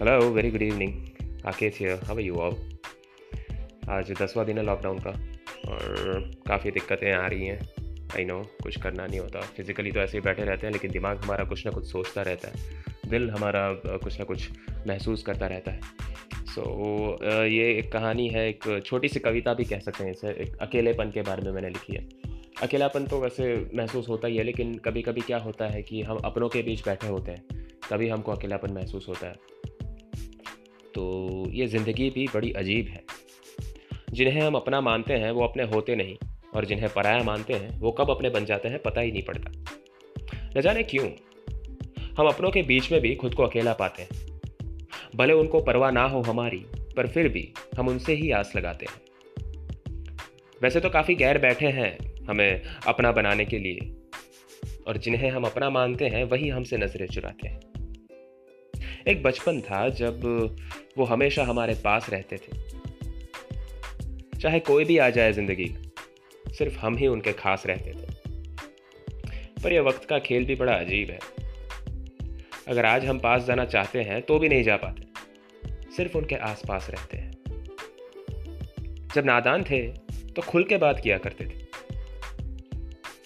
Hello very good evening Akesh here how are you all आज दसवा दिन है लॉकडाउन का और काफ़ी दिक्कतें आ रही हैं। आई नो कुछ करना नहीं होता। फिज़िकली तो ऐसे ही बैठे रहते हैं लेकिन दिमाग हमारा कुछ ना कुछ सोचता रहता है। दिल हमारा कुछ ना कुछ महसूस करता रहता है। सो so, ये एक कहानी है एक छोटी सी कविता भी कह सकते हैं इसे। एक अकेलेपन के बारे में मैंने लिखी है। अकेलापन तो वैसे महसूस होता ही है लेकिन कभी कभी क्या होता है कि हम अपनों के बीच बैठे होते हैं तभी हमको अकेलापन महसूस होता है। तो ये ज़िंदगी भी बड़ी अजीब है। जिन्हें हम अपना मानते हैं, वो अपने होते नहीं, और जिन्हें पराया मानते हैं, वो कब अपने बन जाते हैं, पता ही नहीं पड़ता। न जाने क्यों, हम अपनों के बीच में भी खुद को अकेला पाते हैं। भले उनको परवाह ना हो हमारी, पर फिर भी हम उनसे ही आस लगाते हैं। वैसे तो काफ़ी गैर बैठे हैं हमें अपना बनाने के लिए, और जिन्हें हम अपना मानते हैं, वही हमसे नज़रें चुराते हैं। एक बचपन था जब वो हमेशा हमारे पास रहते थे। चाहे कोई भी आ जाए ज़िंदगी, सिर्फ़ हम ही उनके खास रहते थे। पर यह वक्त का खेल भी बड़ा अजीब है। अगर आज हम पास जाना चाहते हैं तो भी नहीं जा पाते। सिर्फ़ उनके आसपास रहते हैं। जब नादान थे तो खुल के बात किया करते थे।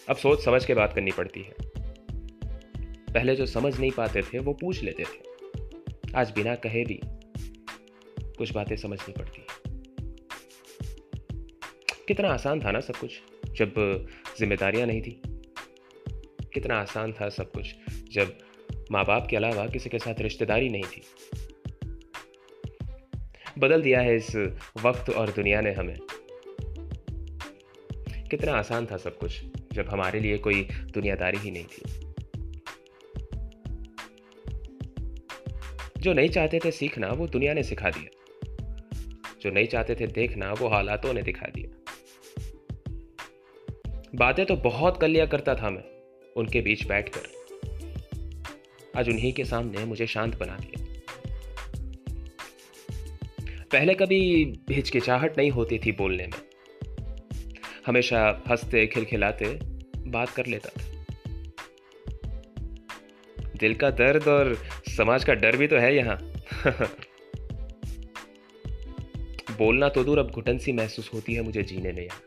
अब सोच समझ के बात करनी पड़ती है। पहले जो समझ नहीं पाते थे, वो पूछ लेते थे। आज बिना कहे भी कुछ बातें समझनी पड़ती। कितना आसान था ना सब कुछ, जब जिम्मेदारियाँ नहीं थी। कितना आसान था सब कुछ, जब माँ बाप के अलावा किसी के साथ रिश्तेदारी नहीं थी। बदल दिया है इस वक्त और दुनिया ने हमें। कितना आसान था सब कुछ, जब हमारे लिए कोई दुनियादारी ही नहीं थी। जो नहीं चाहते थे सीखना, वो दुनिया ने सिखा दिया। जो नहीं चाहते थे देखना, वो हालातों ने दिखा दिया। बातें तो बहुत कर लिया करता था मैं, उनके बीच बैठकर। आज उन्हीं के सामने मुझे शांत बना दिया। पहले कभी हिचकिचाहट नहीं होती थी बोलने में। हमेशा हँसते, खिलखिलाते, बात कर लेता था। दिल का दर्द और समाज का डर भी तो है यहाँ। बोलना तो दूर अब घुटन सी महसूस होती है मुझे जीने में यहाँ।